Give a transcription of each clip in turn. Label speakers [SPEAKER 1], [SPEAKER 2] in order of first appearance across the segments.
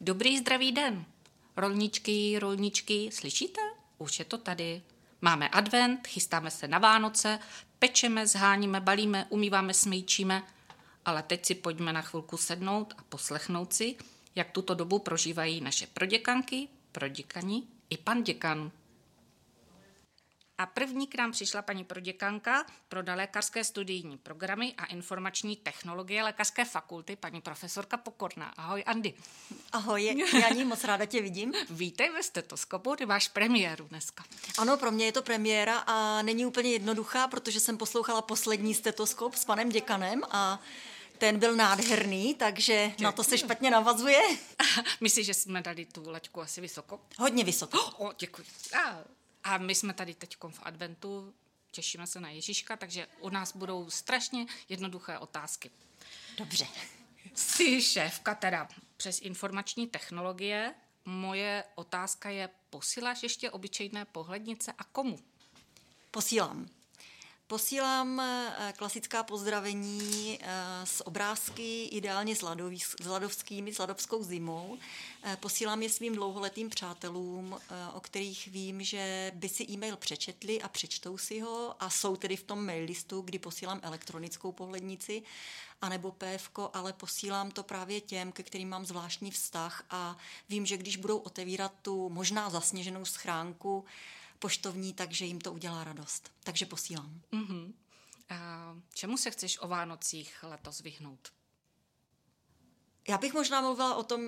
[SPEAKER 1] Dobrý zdravý den. Rolničky, rolničky, slyšíte? Už je to tady. Máme advent, chystáme se na Vánoce, pečeme, zháníme, balíme, umýváme, smejčíme, ale teď si pojďme na chvilku sednout a poslechnout si, jak tuto dobu prožívají naše proděkanky, proděkani i pan děkan. A první k nám přišla paní proděkanka pro lékařské studijní programy a informační technologie lékařské fakulty, paní profesorka Pokorná. Ahoj, Andy.
[SPEAKER 2] Ahoj, Janí, moc ráda tě vidím.
[SPEAKER 1] Vítej ve stetoskopu, ty máš premiéru dneska.
[SPEAKER 2] Ano, pro mě je to premiéra a není úplně jednoduchá, protože jsem poslouchala poslední stetoskop s panem děkanem a ten byl nádherný, takže Děkuji. na to se špatně navazuje.
[SPEAKER 1] Myslíš, že jsme dali tu laťku asi vysoko?
[SPEAKER 2] Hodně vysoko.
[SPEAKER 1] Oh, děkuji. A, a my jsme tady teď v adventu, těšíme se na Ježíška, takže u nás budou strašně jednoduché otázky.
[SPEAKER 2] Dobře.
[SPEAKER 1] Jsi šéfka teda přes informační technologie. Moje otázka je, posíláš ještě obyčejné pohlednice a komu?
[SPEAKER 2] Posílám. Posílám eh, klasická pozdravení z eh, obrázky, ideálně s, ladový, s ladovskými, s ladovskou zimou. Eh, posílám je svým dlouholetým přátelům, o kterých vím, že by si e-mail přečetli a přečtou si ho a jsou tedy v tom mail listu, kdy posílám elektronickou pohlednici anebo PF, ale posílám to právě těm, ke kterým mám zvláštní vztah a vím, že když budou otevírat tu možná zasněženou schránku, poštovní, takže jim to udělá radost. Takže posílám.
[SPEAKER 1] Mm-hmm. A čemu se chceš o Vánocích letos vyhnout?
[SPEAKER 2] Já bych možná mluvila o tom,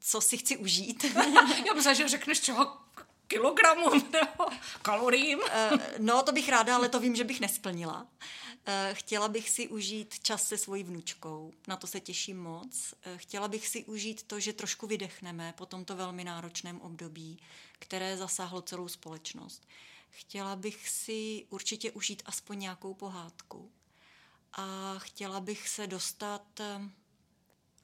[SPEAKER 2] co si chci užít.
[SPEAKER 1] Já myslím, že řekneš čeho kilogramů nebo kaloriím.
[SPEAKER 2] Eh, no, to bych ráda, ale to vím, že bych nesplnila. Eh, chtěla bych si užít čas se svojí vnučkou, na to se těším moc. Eh, chtěla bych si užít to, že trošku vydechneme po tomto velmi náročném období, které zasáhlo celou společnost. Chtěla bych si určitě užít aspoň nějakou pohádku a chtěla bych se dostat eh,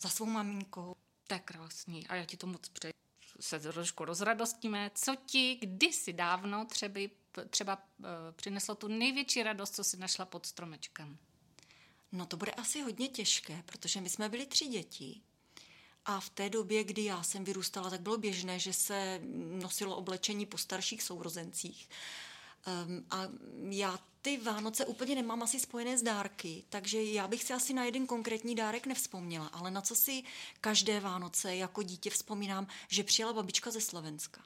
[SPEAKER 2] za svou maminkou.
[SPEAKER 1] To je krásný a já ti to moc přeji. Se trošku rozradostíme. Co ti kdysi dávno třeba třeba uh, přineslo tu největší radost, co si našla pod stromečkem?
[SPEAKER 2] No to bude asi hodně těžké, protože my jsme byli tři děti. A v té době, kdy já jsem vyrůstala, tak bylo běžné, že se nosilo oblečení po starších sourozencích. Um, a já ty Vánoce úplně nemám asi spojené s dárky, takže já bych si asi na jeden konkrétní dárek nevzpomněla, ale na co si každé Vánoce jako dítě vzpomínám, že přijela babička ze Slovenska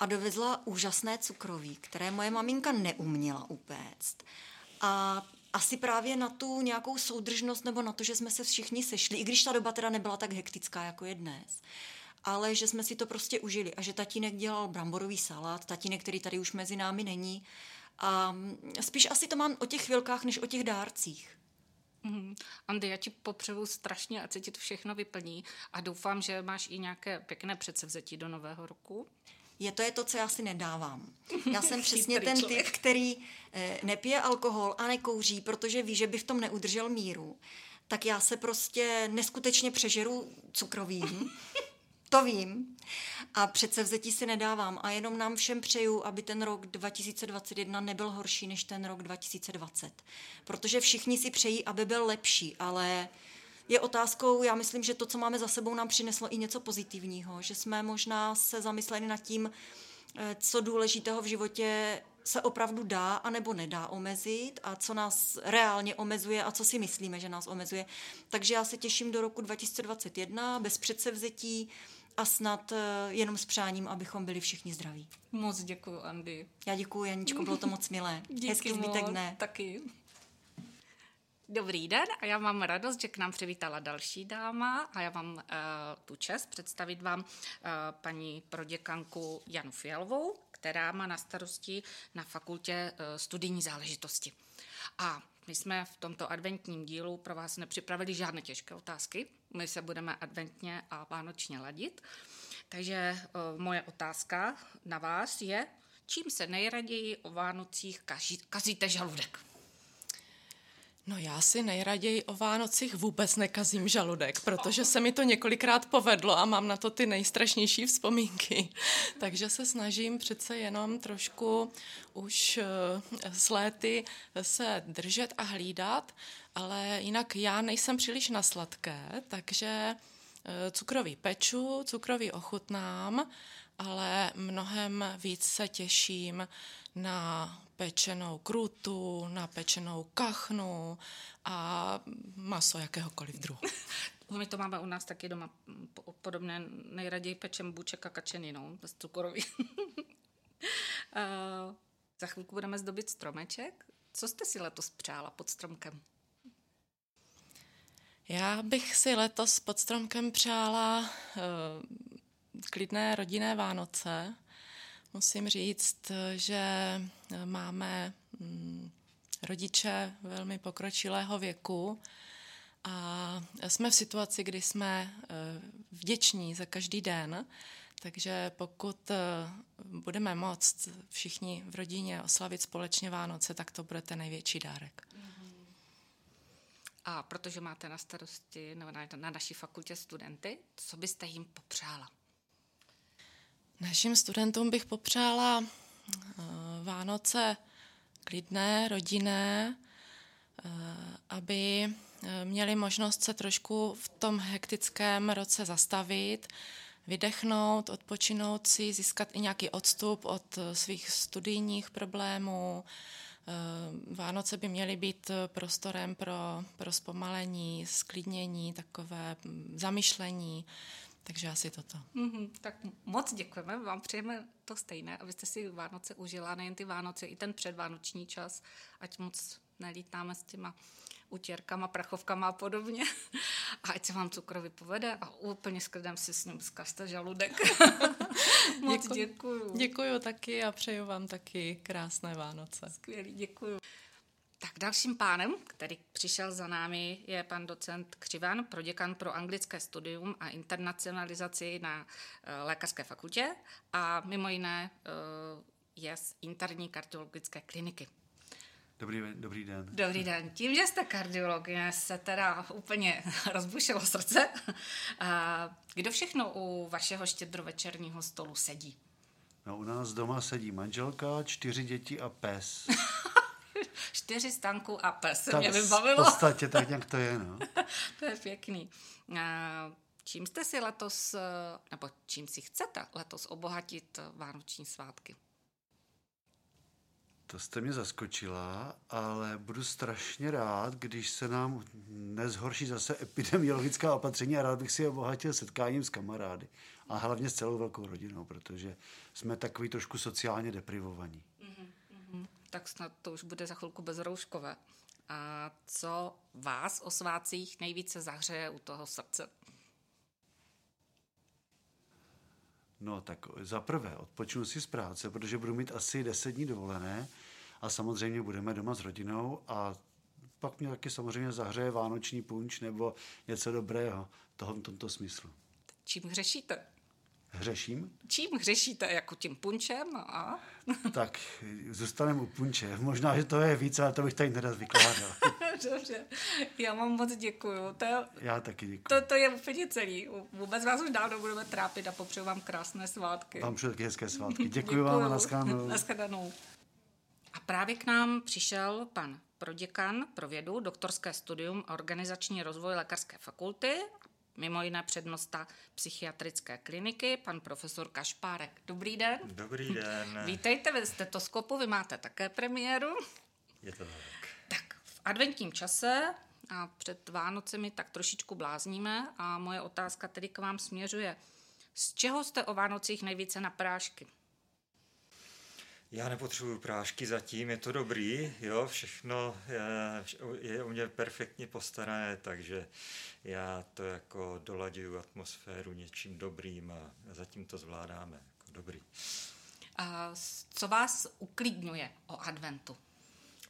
[SPEAKER 2] a dovezla úžasné cukroví, které moje maminka neuměla upéct. A asi právě na tu nějakou soudržnost nebo na to, že jsme se všichni sešli, i když ta doba teda nebyla tak hektická, jako je dnes, ale že jsme si to prostě užili a že tatínek dělal bramborový salát, tatínek, který tady už mezi námi není. A spíš asi to mám o těch chvilkách, než o těch dárcích.
[SPEAKER 1] Mm. Andy, já ti popřeju strašně, ať se ti to všechno vyplní a doufám, že máš i nějaké pěkné předsevzetí do nového roku
[SPEAKER 2] je to je to, co já si nedávám. Já jsem přesně ten typ, který eh, nepije alkohol a nekouří, protože ví, že by v tom neudržel míru. Tak já se prostě neskutečně přežeru cukrovým. To vím. A přece vzetí si nedávám. A jenom nám všem přeju, aby ten rok 2021 nebyl horší než ten rok 2020. Protože všichni si přejí, aby byl lepší, ale je otázkou, já myslím, že to, co máme za sebou, nám přineslo i něco pozitivního, že jsme možná se zamysleli nad tím, eh, co důležitého v životě se opravdu dá a nebo nedá omezit a co nás reálně omezuje a co si myslíme, že nás omezuje. Takže já se těším do roku 2021 bez předsevzetí a snad eh, jenom s přáním, abychom byli všichni zdraví.
[SPEAKER 1] Moc děkuji, Andy.
[SPEAKER 2] Já děkuji, Janičko, bylo to moc milé.
[SPEAKER 1] Díky Hezký zbytek dne. Taky. Dobrý den a já mám radost, že k nám přivítala další dáma a já mám uh, tu čest představit vám uh, paní proděkanku Janu Fialovou, která má na starosti na fakultě uh, studijní záležitosti. A my jsme v tomto adventním dílu pro vás nepřipravili žádné těžké otázky. My se budeme adventně a vánočně ladit. Takže uh, moje otázka na vás je, čím se nejraději o Vánocích kazíte žaludek?
[SPEAKER 3] No já si nejraději o Vánocích vůbec nekazím žaludek, protože se mi to několikrát povedlo a mám na to ty nejstrašnější vzpomínky. Takže se snažím přece jenom trošku už eh, s léty se držet a hlídat, ale jinak já nejsem příliš na sladké, takže eh, cukrový peču, cukrový ochutnám, ale mnohem víc se těším na pečenou krutu, na pečenou kachnu a maso jakéhokoliv druhu.
[SPEAKER 1] My to máme u nás taky doma podobné. Nejraději pečem buček a kačeninu bez cukroví. za chvilku budeme zdobit stromeček. Co jste si letos přála pod stromkem?
[SPEAKER 3] Já bych si letos pod stromkem přála uh, klidné rodinné Vánoce, Musím říct, že máme mm, rodiče velmi pokročilého věku a jsme v situaci, kdy jsme eh, vděční za každý den, takže pokud eh, budeme moct všichni v rodině oslavit společně Vánoce, tak to bude ten největší dárek.
[SPEAKER 1] A protože máte na starosti nebo na, na naší fakultě studenty, co byste jim popřála?
[SPEAKER 3] Našim studentům bych popřála eh, Vánoce klidné, rodinné, eh, aby eh, měli možnost se trošku v tom hektickém roce zastavit, vydechnout, odpočinout si, získat i nějaký odstup od svých studijních problémů. Vánoce by měly být prostorem pro, pro zpomalení, sklidnění, takové hm, zamyšlení. Takže asi toto.
[SPEAKER 1] Mm-hmm, tak moc děkujeme, vám přejeme to stejné, abyste si Vánoce užila, nejen ty Vánoce, i ten předvánoční čas, ať moc nelítáme s těma utěrkama, prachovkama a podobně. A ať se vám cukrovi povede a úplně skrdem si s ním zkažte žaludek. moc děkuji. děkuju.
[SPEAKER 3] Děkuju taky a přeju vám taky krásné Vánoce.
[SPEAKER 1] Skvělý, děkuju. Tak dalším pánem, který přišel za námi, je pan docent Křivan, proděkan pro anglické studium a internacionalizaci na uh, lékařské fakultě a mimo jiné uh, je z interní kardiologické kliniky.
[SPEAKER 4] Dobrý, dobrý den.
[SPEAKER 1] Dobrý den. Tím, že jste kardiolog, se teda úplně rozbušilo srdce. Kdo všechno u vašeho štědrovečerního stolu sedí?
[SPEAKER 4] No, u nás doma sedí manželka, čtyři děti a pes.
[SPEAKER 1] čtyři stanku a pes tak mě vybavilo.
[SPEAKER 4] V podstatě tak nějak to je, no.
[SPEAKER 1] to je pěkný. Čím jste si letos, nebo čím si chcete letos obohatit vánoční svátky?
[SPEAKER 4] To jste mě zaskočila, ale budu strašně rád, když se nám nezhorší zase epidemiologická opatření a rád bych si obohatil setkáním s kamarády. A hlavně s celou velkou rodinou, protože jsme takový trošku sociálně deprivovaní
[SPEAKER 1] tak snad to už bude za chvilku bezrouškové. A co vás o svácích nejvíce zahřeje u toho srdce?
[SPEAKER 4] No tak za prvé odpočnu si z práce, protože budu mít asi 10 dní dovolené a samozřejmě budeme doma s rodinou a pak mě taky samozřejmě zahřeje vánoční punč nebo něco dobrého v tomto smyslu.
[SPEAKER 1] Čím hřešíte?
[SPEAKER 4] Hřeším?
[SPEAKER 1] Čím hřešíte? Jako tím punčem? A?
[SPEAKER 4] tak zůstaneme u punče. Možná, že to je víc, ale to bych tady nerad vykládal.
[SPEAKER 1] Dobře, já vám moc děkuju. To je,
[SPEAKER 4] já taky děkuji.
[SPEAKER 1] To, to je úplně celý. Vůbec vás už dávno budeme trápit a popřeju vám krásné svátky.
[SPEAKER 4] Vám přeju taky hezké svátky. Děkuji, děkuju. vám a naschledanou.
[SPEAKER 1] naschledanou. A právě k nám přišel pan proděkan pro vědu, doktorské studium a organizační rozvoj lékařské fakulty mimo jiné přednosta psychiatrické kliniky, pan profesor Kašpárek. Dobrý den.
[SPEAKER 5] Dobrý den.
[SPEAKER 1] Vítejte ve stetoskopu, vy máte také premiéru.
[SPEAKER 5] Je to tak.
[SPEAKER 1] Tak, v adventním čase a před Vánocemi tak trošičku blázníme a moje otázka tedy k vám směřuje. Z čeho jste o Vánocích nejvíce na prášky?
[SPEAKER 5] Já nepotřebuju prášky zatím, je to dobrý, jo, všechno je, je u mě perfektně postarané, takže já to jako dolaďuju atmosféru něčím dobrým a zatím to zvládáme jako dobrý.
[SPEAKER 1] A co vás uklidňuje o adventu?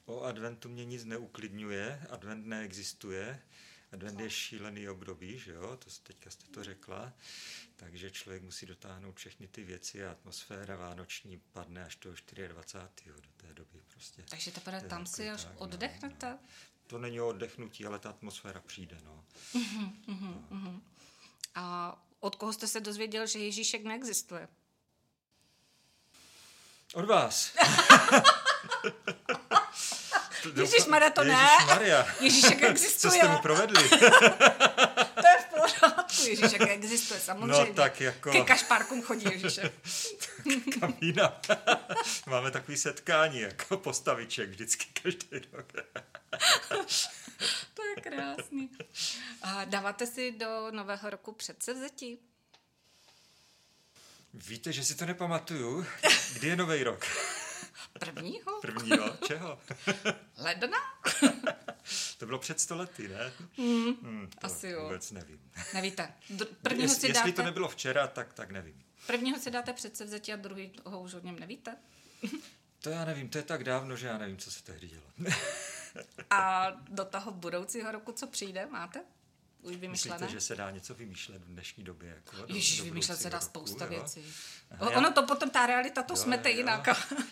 [SPEAKER 5] O adventu mě nic neuklidňuje, advent neexistuje, advent je šílený období, že jo, to teďka jste to řekla, takže člověk musí dotáhnout všechny ty věci a atmosféra vánoční padne až do 24. do té doby prostě.
[SPEAKER 1] Takže teprve tam si až oddechnete?
[SPEAKER 5] to není o oddechnutí, ale ta atmosféra přijde. No.
[SPEAKER 1] A od koho jste se dozvěděl, že Ježíšek neexistuje?
[SPEAKER 5] Od vás.
[SPEAKER 1] Ježišmarja, to ne.
[SPEAKER 5] Ježišmarja.
[SPEAKER 1] Ježíšek
[SPEAKER 5] Co
[SPEAKER 1] existuje.
[SPEAKER 5] jste mu provedli?
[SPEAKER 1] To je v pořádku. Ježíšek existuje, samozřejmě.
[SPEAKER 5] No tak jako-
[SPEAKER 1] Ke kašpárkům chodí Ježíšek.
[SPEAKER 5] Kam jinam. Máme takový setkání jako postaviček vždycky každý rok.
[SPEAKER 1] To je krásný. A dáváte si do nového roku předsevzetí?
[SPEAKER 5] Víte, že si to nepamatuju. Kdy je nový rok?
[SPEAKER 1] Prvního?
[SPEAKER 5] Prvního? Čeho?
[SPEAKER 1] Ledna?
[SPEAKER 5] To bylo před stolety, ne? Hmm, to
[SPEAKER 1] asi jo.
[SPEAKER 5] Vůbec nevím.
[SPEAKER 1] Nevíte. Dr- prvního,
[SPEAKER 5] Jest,
[SPEAKER 1] si
[SPEAKER 5] jestli
[SPEAKER 1] dáte,
[SPEAKER 5] to nebylo včera, tak, tak nevím.
[SPEAKER 1] prvního si dáte předsevzetí a druhý ho už o něm nevíte?
[SPEAKER 5] To já nevím, to je tak dávno, že já nevím, co se tehdy dělo.
[SPEAKER 1] A do toho budoucího roku, co přijde, máte? Už vymyšlené?
[SPEAKER 5] Myslíte, že se dá něco vymýšlet v dnešní době? Jako do-
[SPEAKER 1] Ježíš,
[SPEAKER 5] do
[SPEAKER 1] vymýšlet se dá
[SPEAKER 5] roku,
[SPEAKER 1] spousta
[SPEAKER 5] jo?
[SPEAKER 1] věcí.
[SPEAKER 5] Aha,
[SPEAKER 1] ono
[SPEAKER 5] já-
[SPEAKER 1] to potom, ta realita, to
[SPEAKER 5] Jo,
[SPEAKER 1] smete
[SPEAKER 5] jo,
[SPEAKER 1] jinak.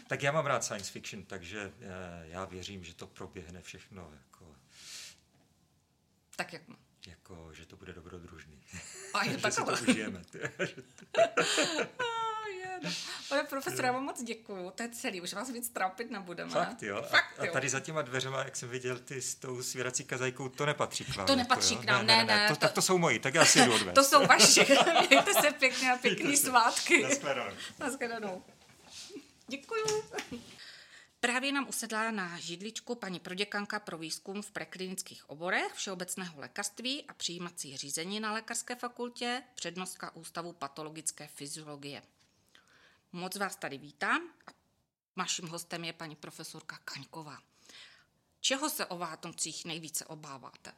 [SPEAKER 5] Tak já mám rád science fiction, takže eh, já věřím, že to proběhne všechno jako,
[SPEAKER 1] tak jak
[SPEAKER 5] jako že to bude dobrodružný.
[SPEAKER 1] A je
[SPEAKER 5] že si to
[SPEAKER 1] takhle.
[SPEAKER 5] užijeme.
[SPEAKER 1] Pane profesor, já vám moc děkuju. To je celý, už vás víc trápit nebudeme.
[SPEAKER 5] Fakt jo?
[SPEAKER 1] Fakt
[SPEAKER 5] a,
[SPEAKER 1] jo.
[SPEAKER 5] a tady za těma dveřema, jak jsem viděl ty s tou svěrací kazajkou, to nepatří k vám.
[SPEAKER 1] To
[SPEAKER 5] jako,
[SPEAKER 1] nepatří
[SPEAKER 5] jo?
[SPEAKER 1] k nám, ne, ne,
[SPEAKER 5] To,
[SPEAKER 1] to-
[SPEAKER 5] tak to jsou moji, tak já si jdu odvést.
[SPEAKER 1] To jsou vaše. Mějte se pěkně a pěkný svátky.
[SPEAKER 5] Naschledanou.
[SPEAKER 1] Naschledanou. Děkuju. Právě nám usedla na židličku paní proděkanka pro výzkum v preklinických oborech všeobecného lékařství a přijímací řízení na lékařské fakultě, přednostka Ústavu patologické fyziologie. Moc vás tady vítám a naším hostem je paní profesorka Kaňková. Čeho se o Vátocích nejvíce obáváte?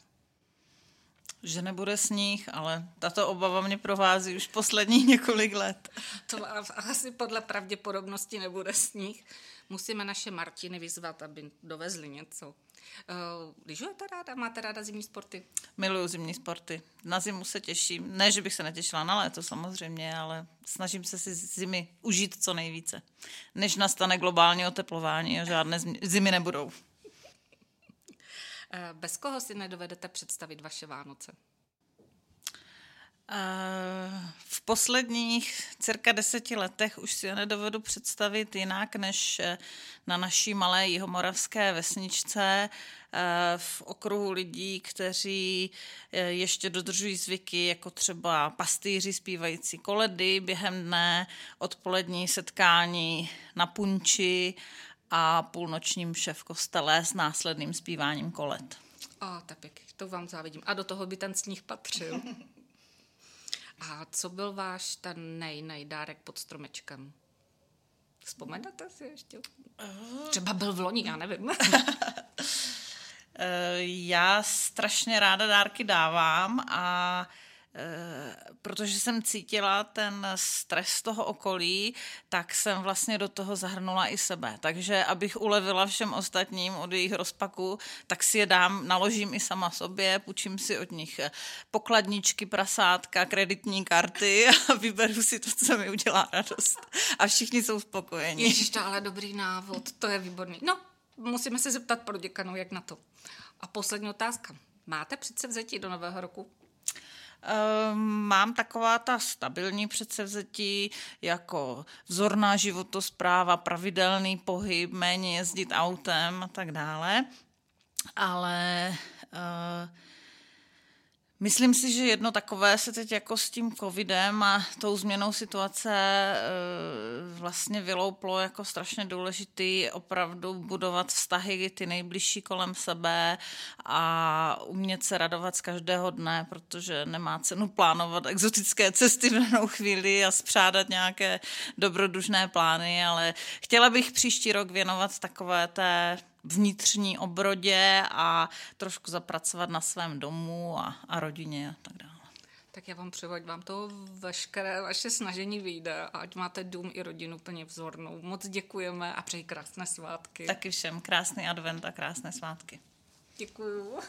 [SPEAKER 6] Že nebude sníh, ale tato obava mě provází už posledních několik let.
[SPEAKER 1] To asi podle pravděpodobnosti nebude sníh. Musíme naše Martiny vyzvat, aby dovezli něco. Uh, lyžujete ráda? Máte ráda zimní sporty?
[SPEAKER 6] Miluju zimní sporty. Na zimu se těším. Ne, že bych se netěšila na léto samozřejmě, ale snažím se si zimy užít co nejvíce. Než nastane globální oteplování a žádné zimy nebudou.
[SPEAKER 1] Uh, bez koho si nedovedete představit vaše Vánoce?
[SPEAKER 6] V posledních cirka deseti letech už si nedovedu představit jinak, než eh, na naší malé jihomoravské vesničce eh, v okruhu lidí, kteří eh, ještě dodržují zvyky, jako třeba pastýři zpívající koledy během dne, odpolední setkání na punči a půlnočním mše v kostele s následným zpíváním koled.
[SPEAKER 1] A tak pěkně, to vám závidím. A do toho by ten sníh patřil. A co byl váš ten nej, nejdárek pod stromečkem? Vzpomenete si ještě? Třeba byl v loni, já nevím.
[SPEAKER 6] Eh, Já strašně ráda dárky dávám a eh, protože jsem cítila ten stres toho okolí, tak jsem vlastně do toho zahrnula i sebe. Takže abych ulevila všem ostatním od jejich rozpaku, tak si je dám, naložím i sama sobě, půjčím si od nich pokladničky, prasátka, kreditní karty a vyberu si to, co mi udělá radost. A všichni jsou spokojení.
[SPEAKER 1] Ježíš, to ale dobrý návod, to je výborný. No, musíme se zeptat pro děkanu, jak na to. A poslední otázka. Máte přece vzetí do nového roku?
[SPEAKER 6] Ehm, Mám taková ta stabilní předsevzetí, jako vzorná životospráva, pravidelný pohyb, méně jezdit autem a tak dále. Ale uh, myslím si, že jedno takové se teď jako s tím covidem a tou změnou situace uh, vlastně vylouplo jako strašně důležitý opravdu budovat vztahy ty nejbližší kolem sebe a umět se radovat z každého dne, protože nemá cenu plánovat exotické cesty v danou chvíli a spřádat nějaké dobrodušné plány, ale chtěla bych příští rok věnovat takové té vnitřní obrodě a trošku zapracovat na svém domu a, a rodině a tak dále.
[SPEAKER 1] Tak já vám přeju, ať vám to veškeré vaše snažení vyjde a ať máte dům i rodinu plně vzornou. Moc děkujeme a přeji krásné svátky.
[SPEAKER 6] Taky všem krásný advent a krásné svátky.
[SPEAKER 1] Děkuju.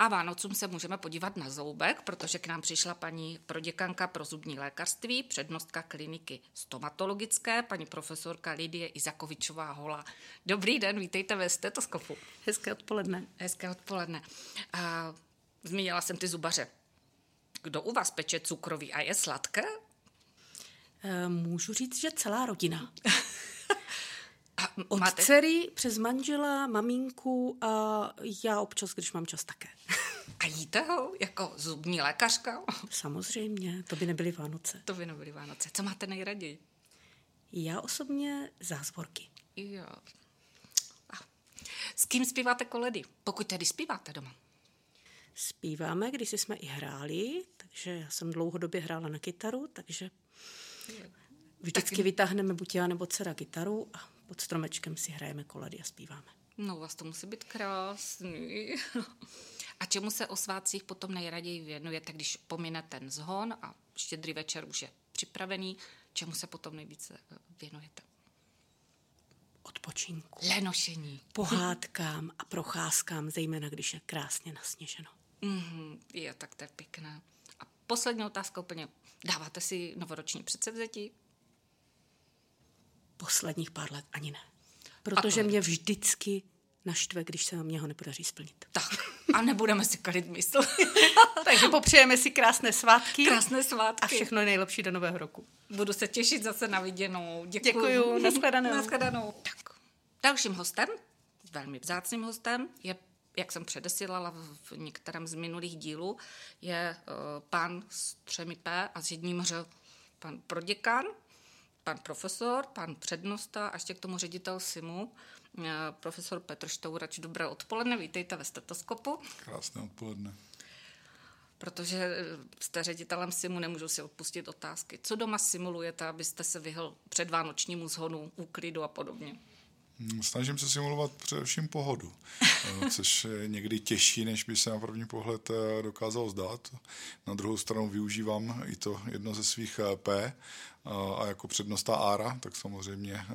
[SPEAKER 1] A Vánocům se můžeme podívat na zoubek, protože k nám přišla paní proděkanka pro zubní lékařství, přednostka kliniky stomatologické, paní profesorka Lidie Izakovičová Hola. Dobrý den, vítejte ve stetoskopu.
[SPEAKER 7] Hezké odpoledne.
[SPEAKER 1] Hezké odpoledne. A zmínila jsem ty zubaře. Kdo u vás peče cukroví a je sladké?
[SPEAKER 7] E, můžu říct, že celá rodina.
[SPEAKER 1] A
[SPEAKER 7] Od
[SPEAKER 1] máte...
[SPEAKER 7] dcery přes manžela, maminku a já občas, když mám čas také.
[SPEAKER 1] A jíte ho jako zubní lékařka?
[SPEAKER 7] Samozřejmě, to by nebyly Vánoce.
[SPEAKER 1] To by nebyly Vánoce. Co máte nejraději?
[SPEAKER 7] Já osobně zázvorky.
[SPEAKER 1] Jo. A s kým zpíváte koledy? Pokud tedy zpíváte doma.
[SPEAKER 7] Zpíváme, když jsme i hráli, takže já jsem dlouhodobě hrála na kytaru, takže vždycky
[SPEAKER 1] Tak-
[SPEAKER 7] vytáhneme buď já nebo dcera kytaru a pod stromečkem si hrajeme koledy a zpíváme.
[SPEAKER 1] No, vás to musí být krásný. A čemu se o svátcích potom nejraději věnujete, když pomine ten zhon a štědrý večer už je připravený, čemu se potom nejvíce eh, věnujete?
[SPEAKER 7] Odpočinku,
[SPEAKER 1] Lenošení.
[SPEAKER 7] pohádkám a procházkám, zejména když je krásně nasněženo.
[SPEAKER 1] Mhm, jo, tak to je pěkné. A poslední otázka úplně. Dáváte si novoroční předsevzetí?
[SPEAKER 7] Posledních pár let ani ne. Protože
[SPEAKER 1] to-
[SPEAKER 7] mě vždycky naštve, když se mě ho nepodaří splnit.
[SPEAKER 1] Tak, a nebudeme si kalit mysl.
[SPEAKER 7] Takže popřejeme si krásné svátky
[SPEAKER 1] Krásné svátky.
[SPEAKER 7] a všechno nejlepší do nového roku.
[SPEAKER 1] Budu se těšit zase na viděnou. Děkuji.
[SPEAKER 7] Děkuju, nashledanou.
[SPEAKER 1] nashledanou. Tak, dalším hostem, velmi vzácným hostem, je, jak jsem předesílala v, v některém z minulých dílů, je uh, pán s třemi P a s jedním Ř. Pan proděkan, pan profesor, pan přednosta a ještě k tomu ředitel SIMu, uh, profesor Petr Štourač. Dobré odpoledne, vítejte ve stetoskopu.
[SPEAKER 8] Krásné odpoledne.
[SPEAKER 1] Protože eh, jste ředitelem SIMu, nemůžu si odpustit otázky. Co doma simulujete, abyste se vyhl předvánočnímu zhonu, úklidu a podobně?
[SPEAKER 8] Mm, Snažím se simulovat především pohodu, eh, což je někdy těžší, než by se na první pohled eh, dokázalo zdát. Na druhou stranu využívám i to jedno ze svých eh, P a jako přednosta ára, tak samozřejmě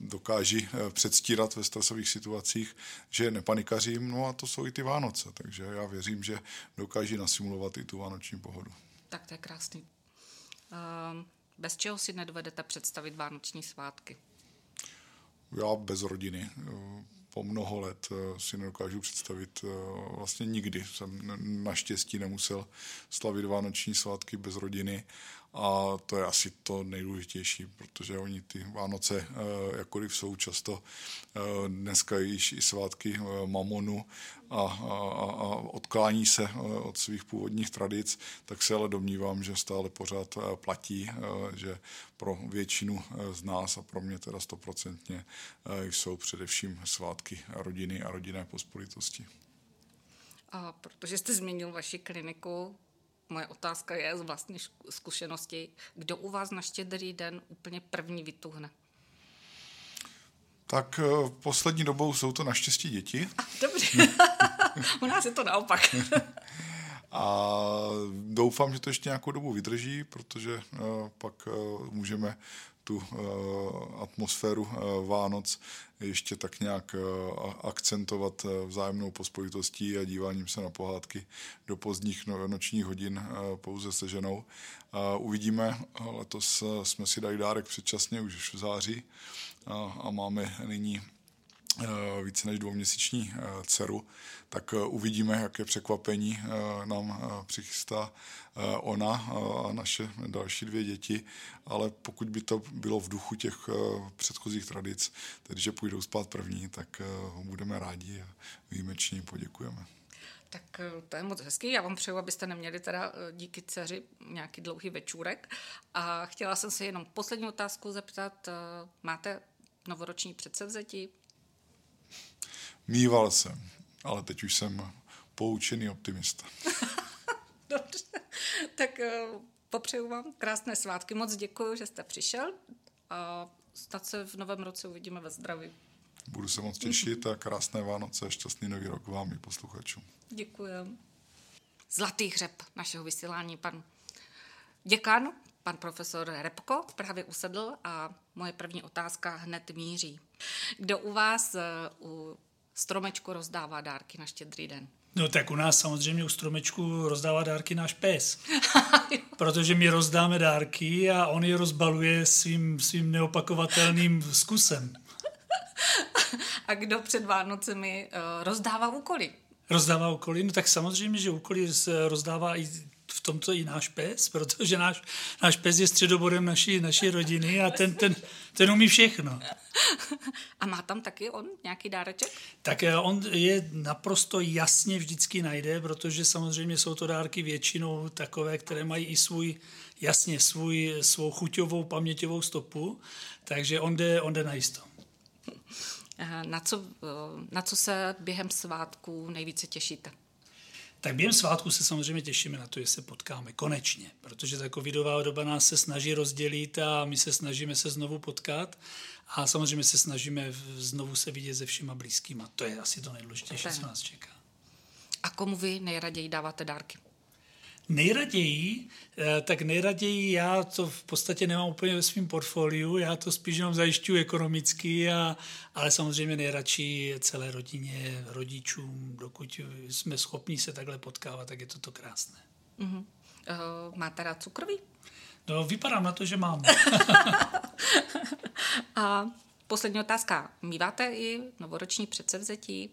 [SPEAKER 8] dokáží předstírat ve stresových situacích, že nepanikařím, no a to jsou i ty Vánoce, takže já věřím, že dokáží nasimulovat i tu vánoční pohodu.
[SPEAKER 1] Tak to je krásný. Ehm, Bez čeho si nedovedete představit vánoční svátky?
[SPEAKER 8] Já bez rodiny. eh, Po mnoho let eh, si nedokážu představit, eh, vlastně nikdy jsem naštěstí nemusel slavit vánoční svátky bez rodiny a to je asi to nejdůležitější, protože oni ty Vánoce, eh, jakkoliv jsou často eh, dneska již i svátky eh, mamonu a, a, a- odklání se od svých původních tradic, tak se ale domnívám, že stále pořád platí, že pro většinu z nás a pro mě teda stoprocentně jsou především svátky rodiny a rodinné pospolitosti.
[SPEAKER 1] A protože jste zmínil vaši kliniku, moje otázka je z vlastní zkušenosti, kdo u vás na štědrý den úplně první vytuhne?
[SPEAKER 8] Tak eh, poslední dobou jsou to naštěstí děti,
[SPEAKER 1] Dobře, u nás je to naopak.
[SPEAKER 8] A doufám, že to ještě nějakou dobu vydrží, protože uh, pak uh, můžeme tu uh, atmosféru uh, Vánoc ještě tak nějak uh, akcentovat vzájemnou pospolitostí a díváním se na pohádky do pozdních no, nočních hodin pouze se ženou. Uvidíme, letos jsme si dali dárek předčasně už v září a máme nyní eh, více než dvouměsíční eh, dceru, tak eh, uvidíme, jaké překvapení eh, nám eh, přichystá eh, ona a naše další dvě děti, ale pokud by to bylo v duchu těch eh, předchozích tradic, tedy že půjdou spát první, tak eh, budeme rádi a výjimečně jim poděkujeme.
[SPEAKER 1] Tak eh, to je moc hezký. Já vám přeju, abyste neměli teda eh, díky dceři nějaký dlouhý večůrek. A chtěla jsem se jenom poslední otázku zeptat. eh, Máte novoroční předsevzetí?
[SPEAKER 8] Mýval jsem, ale teď už jsem poučený optimista.
[SPEAKER 1] Dobře. Tak eh, popřeju vám krásné svátky. Moc děkuji, že jste přišel. A snad se v novém roce uvidíme ve zdraví.
[SPEAKER 8] Budu se moc těšit a krásné Vánoce a šťastný nový rok vám i posluchačům.
[SPEAKER 1] Děkuji. Zlatý hřeb našeho vysílání, pan děkan, pan profesor Repko, právě usedl a moje první otázka hned míří. Kdo u vás eh, u stromečku rozdává dárky na štědrý den?
[SPEAKER 9] No tak u nás samozřejmě u stromečku rozdává dárky náš pes. Protože my rozdáme dárky a on je rozbaluje svým, svým neopakovatelným zkusem.
[SPEAKER 1] A kdo před Vánocemi uh, rozdává úkoly?
[SPEAKER 9] Rozdává úkoly? No tak samozřejmě, že úkoly rozdává i v tomto i náš pes, protože náš, náš pes je středobodem naší, naší rodiny a ten, ten, ten umí všechno.
[SPEAKER 1] A má tam taky on nějaký dáreček?
[SPEAKER 9] Tak eh, on je naprosto jasně vždycky najde, protože samozřejmě jsou to dárky většinou takové, které mají i svůj, jasně svůj, svou chuťovou, paměťovou stopu, takže on jde, on jde na jisto.
[SPEAKER 1] Na co, eh, na co se během svátků nejvíce těšíte?
[SPEAKER 9] Tak během svátku se samozřejmě těšíme na to, že se potkáme konečně, protože ta covidová doba nás se snaží rozdělit a my se snažíme se znovu potkat a samozřejmě se snažíme znovu se vidět se všema blízkýma. To je asi to nejdůležitější, co nás čeká.
[SPEAKER 1] A komu vy nejraději dáváte dárky?
[SPEAKER 9] Nejraději, eh, tak nejraději já to v podstatě nemám úplně ve svém portfoliu, já to spíš jenom zajišťuji ekonomicky, a, ale samozřejmě nejradši celé rodině, rodičům, dokud jsme schopni se takhle potkávat, tak je to to krásné.
[SPEAKER 1] Uh-huh. Uh, máte rád cukroví?
[SPEAKER 9] No, vypadám na to, že mám.
[SPEAKER 1] a poslední otázka. Míváte i novoroční předsevzetí?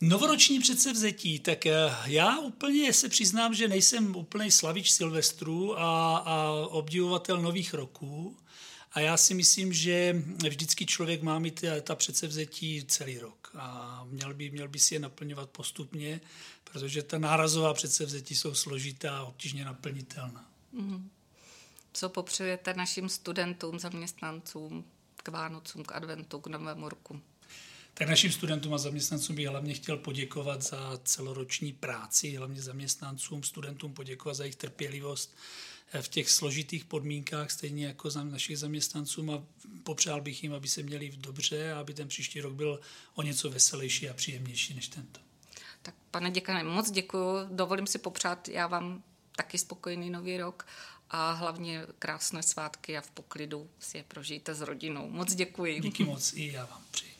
[SPEAKER 9] Novoroční předsevzetí, tak eh, já úplně se přiznám, že nejsem úplný slavič Silvestru a, a obdivovatel nových roků. A já si myslím, že vždycky člověk má mít ta, ta předsevzetí celý rok a měl by, měl by si je naplňovat postupně, protože ta nárazová předsevzetí jsou složitá a obtížně naplnitelná. Mm.
[SPEAKER 1] Co popřejete našim studentům, zaměstnancům k Vánocům, k adventu, k novému roku?
[SPEAKER 9] Tak našim studentům a zaměstnancům bych hlavně chtěl poděkovat za celoroční práci, hlavně zaměstnancům, studentům poděkovat za jejich trpělivost v těch složitých podmínkách, stejně jako za našich zaměstnancům a popřál bych jim, aby se měli dobře a aby ten příští rok byl o něco veselější a příjemnější než tento.
[SPEAKER 1] Tak pane děkane, moc děkuji. Dovolím si popřát já vám taky spokojený nový rok a hlavně krásné svátky a v poklidu si je prožijte s rodinou. Moc děkuji.
[SPEAKER 9] Díky moc, i já vám přeji.